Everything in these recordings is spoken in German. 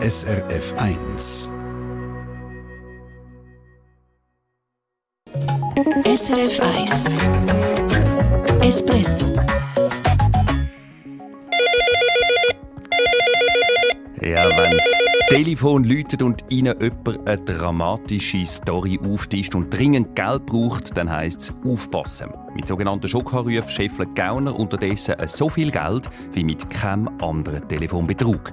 SRF 1. SRF 1 Espresso Ja, wenn das Telefon läutet und Ihnen jemand eine dramatische Story auftischt und dringend Geld braucht, dann heisst es aufpassen. Mit sogenannten Schockanrufen scheffeln Gauner unterdessen so viel Geld wie mit keinem anderen Telefonbetrug.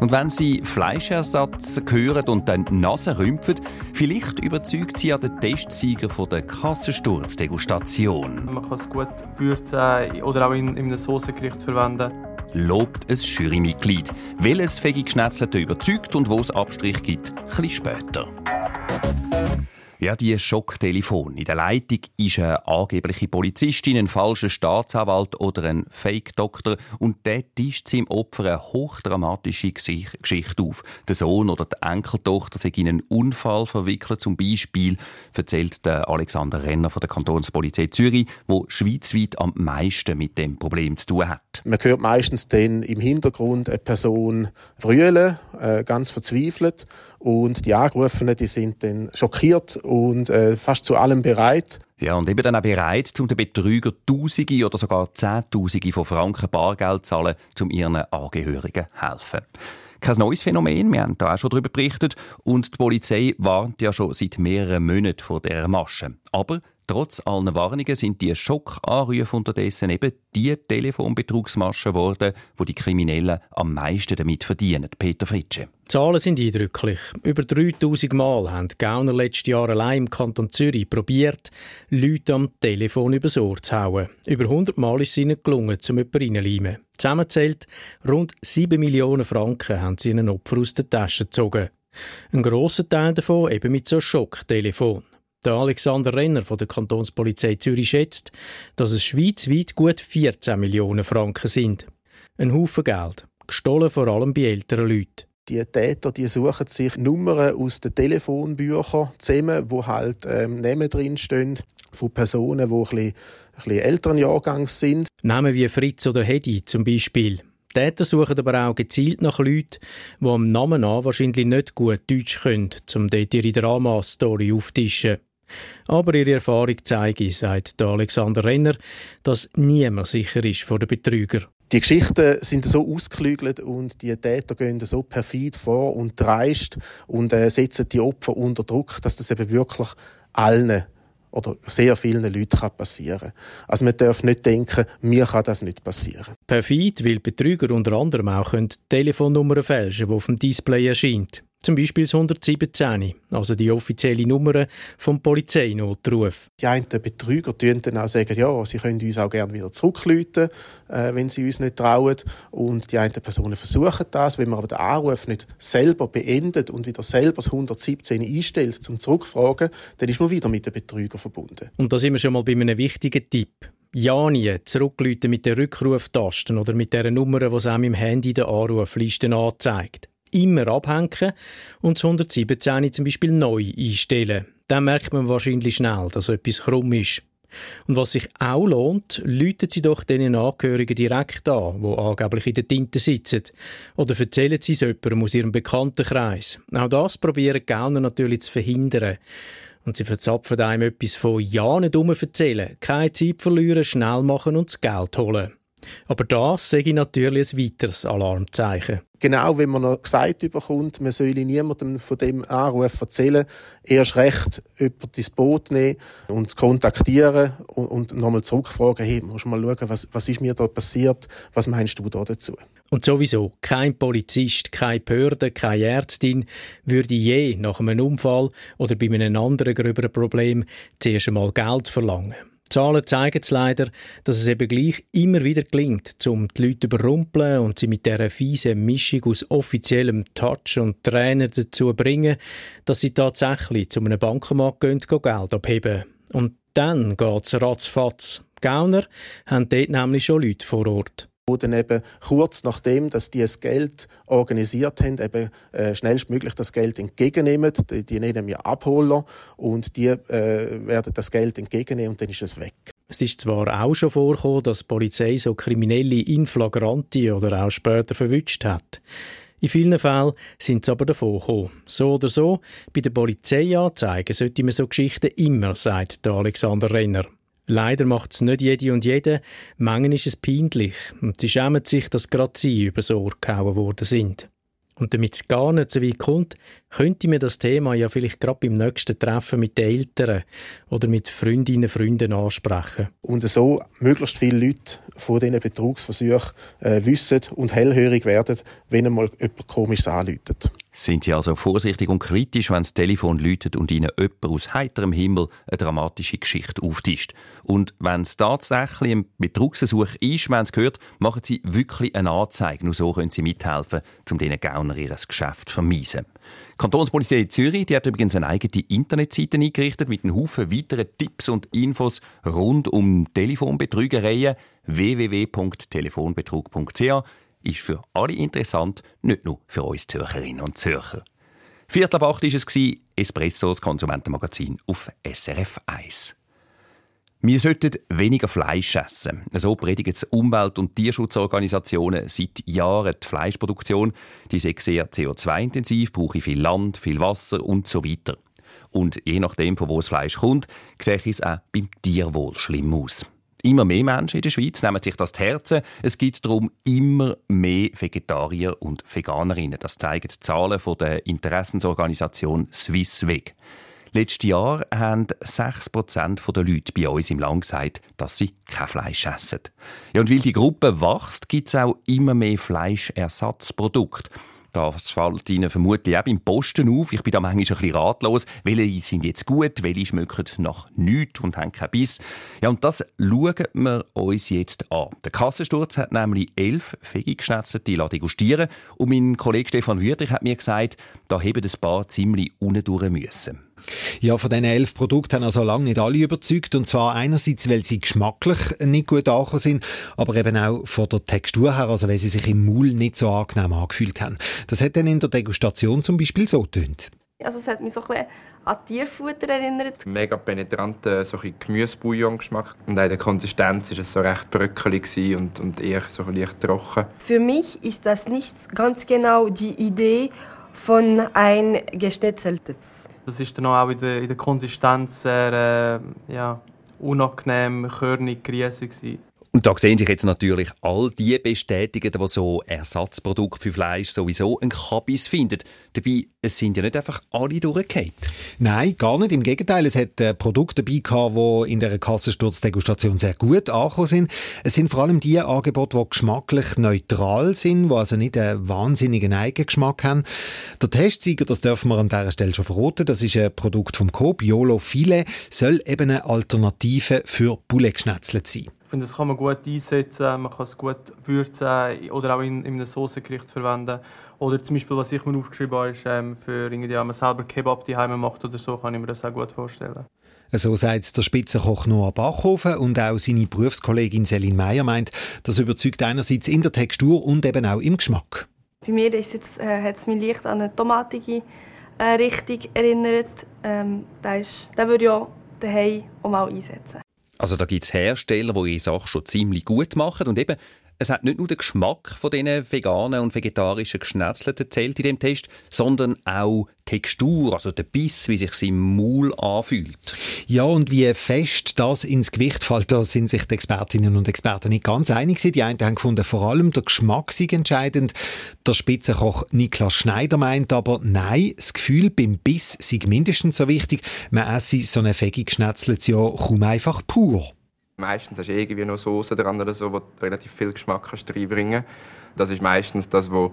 Und wenn Sie Fleischersatz hören und dann die Nase rümpfen, vielleicht überzeugt Sie ja den Testsieger von der Kassensturzdegustation. Man kann es gut würzen oder auch in, in einem Soßengericht verwenden. Lobt ein Jurymitglied. Welches fähige Schnetzler überzeugt und wo es Abstrich gibt, ein später. Ja, die Schocktelefon. In der Leitung ist eine angebliche Polizistin, ein falscher Staatsanwalt oder ein Fake-Doktor und der tischt seinem Opfer eine hochdramatische Geschichte auf. Der Sohn oder die Enkeltochter sind in einen Unfall verwickelt, zum Beispiel, erzählt der Alexander Renner von der Kantonspolizei Zürich, wo schweizweit am meisten mit dem Problem zu tun hat. Man hört meistens dann im Hintergrund eine Person brüllen, äh, ganz verzweifelt und die Angerufenen, die sind dann schockiert und äh, fast zu allem bereit. Ja, und eben dann auch bereit, um den Betrüger Tausende oder sogar Zehntausende von Franken Bargeld zu zahlen, um ihren Angehörigen zu helfen. Kein neues Phänomen, wir haben da auch schon darüber berichtet und die Polizei warnt ja schon seit mehreren Monaten vor dieser Masche. Aber Trotz allen Warnungen sind die Schockanrufe unterdessen eben die Telefonbetrugsmaschen geworden, wo die Kriminellen am meisten damit verdienen. Peter Fritsche. Die Zahlen sind eindrücklich. Über 3000 Mal haben die Gauner letztes Jahr allein im Kanton Zürich probiert, Leute am Telefon übers Ohr zu hauen. Über 100 Mal ist es ihnen gelungen, zum jemanden reinzuleimen. Zusammenzählt, rund 7 Millionen Franken haben sie einen Opfer aus der Tasche gezogen. Ein grosser Teil davon eben mit so Schocktelefon. Der Alexander Renner von der Kantonspolizei Zürich schätzt, dass es schweizweit gut 14 Millionen Franken sind. Ein Haufen Geld, gestohlen vor allem bei älteren Leuten. Die Täter die suchen sich Nummern aus den Telefonbüchern zusammen, wo halt ähm, Namen drinstehen von Personen, die ein bisschen, bisschen älteren Jahrgangs sind. Namen wie Fritz oder Hedi zum Beispiel. Täter suchen aber auch gezielt nach Leuten, die am Namen an wahrscheinlich nicht gut Deutsch können, um dort ihre Drama-Story auftischen. Aber ihre Erfahrung zeige, sagt Alexander Renner, dass niemand sicher ist vor den Betrüger. Die Geschichten sind so ausgeklügelt und die Täter gehen so perfid vor und dreist und äh, setzen die Opfer unter Druck, dass das eben wirklich allen oder sehr vielen Leuten kann passieren Also man darf nicht denken, mir kann das nicht passieren. Perfid, weil Betrüger unter anderem auch Telefonnummern fälschen, die auf dem Display erscheint. Zum Beispiel das 117, also die offizielle Nummer vom Polizeinotruf. Die einen Betrüger sagen dann auch, sagen, ja, sie können uns auch gerne wieder zurückrufen, äh, wenn sie uns nicht trauen. Und die einen Personen versuchen das. Wenn man aber den Anruf nicht selber beendet und wieder selber das 117 einstellt, zum Zurückfragen, dann ist man wieder mit dem Betrüger verbunden. Und da sind wir schon mal bei einem wichtigen Tipp. Ja nie zurückrufen mit den Rückruftasten oder mit der Nummer, die es einem im Handy der Anrufliste anzeigt immer abhängen und das 117 zum Beispiel neu einstellen. Dann merkt man wahrscheinlich schnell, dass etwas krumm ist. Und was sich auch lohnt, läuten Sie doch den Angehörigen direkt an, die angeblich in der Tinte sitzen. Oder erzählen Sie es jemandem aus Ihrem Bekanntenkreis. Auch das probieren Gauner natürlich zu verhindern. Und sie verzapfen einem etwas von Ja nicht erzählen, keine Zeit verlieren, schnell machen und das Geld holen. Aber das sehe ich natürlich ein weiteres Alarmzeichen. Genau, wenn man noch gesagt bekommt, man solle niemandem von dem Anruf erzählen, erst recht jemand ins Boot nehmen und kontaktieren und, und nochmal zurückfragen, hey, musst mal schauen, was, was ist mir da passiert, was meinst du da dazu? Und sowieso, kein Polizist, keine Behörde, keine Ärztin würde je nach einem Unfall oder bei einem anderen gröberen Problem zuerst einmal Geld verlangen. Zahlen zeigen es leider, dass es eben gleich immer wieder gelingt, um die Leute überrumpeln und sie mit dieser fiesen Mischung aus offiziellem Touch und Trainer dazu zu bringen, dass sie tatsächlich zu einem Bankomat gehen, Geld abheben. Und dann geht's ratzfatz. Gauner haben dort nämlich schon Leute vor Ort wo dann eben kurz nachdem, dass die das Geld organisiert haben, eben äh, schnellstmöglich das Geld entgegennehmen. Die, die nennen wir Abholer und die äh, werden das Geld entgegennehmen und dann ist es weg. Es ist zwar auch schon vorgekommen, dass die Polizei so Kriminelle in flagranti oder auch später verwünscht hat. In vielen Fällen sind sie aber davon gekommen. So oder so, bei den Polizeianzeigen sollte man so Geschichten immer, sagt Alexander Renner. Leider macht es nicht jede und jede. Manchmal ist es peinlich und sie schämen sich, dass gerade sie übers Ohr gehauen worden sind. Und damit es gar nicht so weit kommt, könnte mir das Thema ja vielleicht gerade beim nächsten Treffen mit den Eltern oder mit Freundinnen und Freunden ansprechen. Und so möglichst viele Leute von diesen Betrugsversuchen äh, wissen und hellhörig werden, wenn einmal jemand komisch anläutet. Sind Sie also vorsichtig und kritisch, wenn das Telefon läutet und Ihnen jemand aus heiterem Himmel eine dramatische Geschichte auftischt? Und wenn es tatsächlich ein Betrugsversuch ist, wenn es gehört, machen Sie wirklich eine Anzeige. Nur so können Sie mithelfen, um diesen Gauner ihr Geschäft zu vermeisen. Die Kantonspolizei Zürich die hat übrigens eine eigene Internetseite eingerichtet mit einem Haufen weiteren Tipps und Infos rund um Telefonbetrügereien www.telefonbetrug.ch ist für alle interessant, nicht nur für uns Zürcherinnen und Zürcher. Viertel ab acht war es, Espresso, das Konsumentenmagazin auf SRF 1. Wir sollten weniger Fleisch essen. So predigen Umwelt- und Tierschutzorganisationen seit Jahren. Die Fleischproduktion die ist sehr CO2-intensiv, brauche viel Land, viel Wasser und so weiter. Und je nachdem, von wo das Fleisch kommt, sehe es auch beim Tierwohl schlimm aus. Immer mehr Menschen in der Schweiz nehmen sich das zu Herzen. Es gibt darum immer mehr Vegetarier und Veganerinnen. Das zeigen die Zahlen von der Interessensorganisation Swissweg. Letztes Jahr haben 6% der Leute bei uns im Land gesagt, dass sie kein Fleisch essen. Ja, und weil die Gruppe wächst, gibt es auch immer mehr Fleischersatzprodukte. Das fällt Ihnen vermutlich auch beim Posten auf. Ich bin da manchmal ein bisschen ratlos. Welche sind jetzt gut, welche schmecken nach nichts und haben keinen Biss. Ja, und das schauen wir uns jetzt an. Der Kassensturz hat nämlich elf Fegigeschnetzelte degustieren und mein Kollege Stefan Wüthrich hat mir gesagt, da haben ein paar ziemlich unten müssen. Ja, von diesen elf Produkten haben also lange nicht alle überzeugt. Und zwar einerseits, weil sie geschmacklich nicht gut angekommen sind, aber eben auch von der Textur her, also weil sie sich im Maul nicht so angenehm angefühlt haben. Das hat dann in der Degustation zum Beispiel so getönt. Also es hat mich so ein bisschen an Tierfutter erinnert. Mega penetranter so Gemüsebouillon-Geschmack. Und auch in der Konsistenz war es so recht bröckelig und, und eher so leicht trocken. Für mich ist das nicht ganz genau die Idee von ein geschnetzeltes. Das ist dann auch in der, in der Konsistenz sehr äh, ja, unangenehm, körnig, griesig. Und da sehen sich jetzt natürlich all die bestätigen, die so Ersatzprodukte für Fleisch sowieso ein Kabis finden. Dabei, es sind ja nicht einfach alle durchgefallen. Nein, gar nicht. Im Gegenteil, es hat äh, Produkte dabei gehabt, die in der Kassensturzdegustation sehr gut angekommen sind. Es sind vor allem die Angebote, die geschmacklich neutral sind, die also nicht einen wahnsinnigen Eigengeschmack haben. Der Testsieger, das dürfen wir an dieser Stelle schon verraten, das ist ein Produkt vom Coop, Yolo Filet, soll eben eine Alternative für Poulet geschnetzelt sein. Ich finde, das kann man gut einsetzen, man kann es gut würzen oder auch in, in einem Soßengericht verwenden. Oder zum Beispiel, was ich mir aufgeschrieben habe, ist, ähm, für irgendwie, wenn man selber Kebab daheim macht oder so, kann ich mir das auch gut vorstellen. So sagt der Spitzenkoch Noah Bachhofen und auch seine Berufskollegin Selin Meyer meint, das überzeugt einerseits in der Textur und eben auch im Geschmack. Bei mir ist jetzt, äh, hat es mich leicht an eine tomatige äh, Richtung erinnert. Ähm, den, würde ich auch daheim auch mal einsetzen. Also da gibt es Hersteller, die ihre Sache schon ziemlich gut machen und eben es hat nicht nur den Geschmack von diesen veganen und vegetarischen Geschnetzelten zählt in dem Test, sondern auch Textur, also der Biss, wie sich im Maul anfühlt. Ja, und wie fest das ins Gewicht fällt, da sind sich die Expertinnen und Experten nicht ganz einig. Die einen haben gefunden, vor allem der Geschmack sei entscheidend. Der Spitzenkoch Niklas Schneider meint aber, nein, das Gefühl beim Biss sei mindestens so wichtig. Man esse so eine Fegi geschnetzeltes ja kaum einfach pur. Meistens hast du irgendwie noch Soße dran oder so, wo relativ viel Geschmack kannst reinbringen Das ist meistens das, wo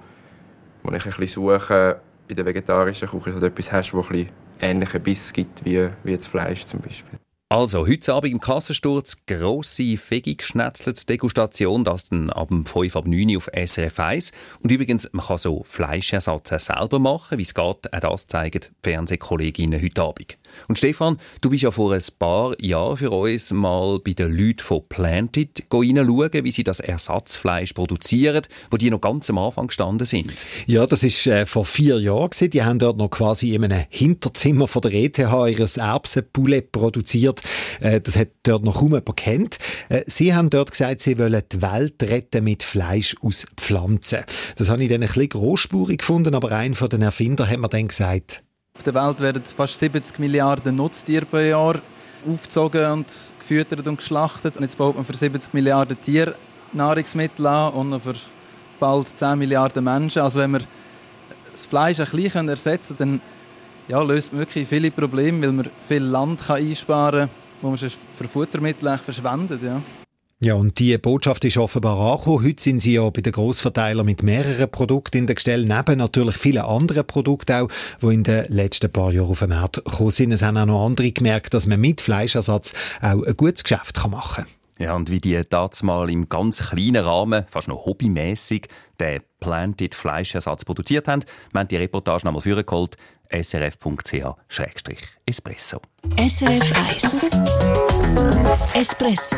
ich ein bisschen suche in der vegetarischen Küche, dass du etwas hast, wo ein ähnlichen Biss gibt wie, wie das Fleisch zum Beispiel. Also, heute Abend im Kassensturz grosse, fegig geschnetzelte Degustation, das dann ab 5 ab 9 auf SRF 1. Und übrigens, man kann so Fleischersatz selber machen, wie es geht, auch das zeigen die Fernsehkolleginnen heute Abend. Und Stefan, du bist ja vor ein paar Jahren für uns mal bei den Leuten von Planted hineinschauen, wie sie das Ersatzfleisch produzieren, wo die noch ganz am Anfang gestanden sind. Ja, das ist äh, vor vier Jahren. Die haben dort noch quasi in einem Hinterzimmer von der ETH ihres Erbsenpoulet produziert. Äh, das hat dort noch kaum jemand kennt. Äh, sie haben dort gesagt, sie wollen die Welt retten mit Fleisch aus Pflanzen. Das habe ich dann ein bisschen großspurig gefunden, aber einer von den Erfindern hat mir dann gesagt, auf der Welt werden fast 70 Milliarden Nutztiere pro Jahr aufgezogen und gefüttert und geschlachtet. Und jetzt baut man für 70 Milliarden Tiere Nahrungsmittel an und noch für bald 10 Milliarden Menschen. Also wenn wir das Fleisch ein bisschen ersetzen können, dann ja, löst man wirklich viele Probleme, weil man viel Land kann einsparen kann, wo man für Futtermittel verschwendet. Ja. Ja, und die Botschaft ist offenbar angekommen. Heute sind sie ja bei den Grossverteilern mit mehreren Produkten in der Gestell, neben natürlich vielen anderen Produkten auch, die in den letzten paar Jahren auf den Markt gekommen sind. Es haben auch noch andere gemerkt, dass man mit Fleischersatz auch ein gutes Geschäft machen kann. Ja, und wie die mal im ganz kleinen Rahmen, fast noch hobbymäßig, den Planted Fleischersatz produziert haben, wir haben die Reportage nochmal vorgeholt srf.ch-espresso. SRF 1 Espresso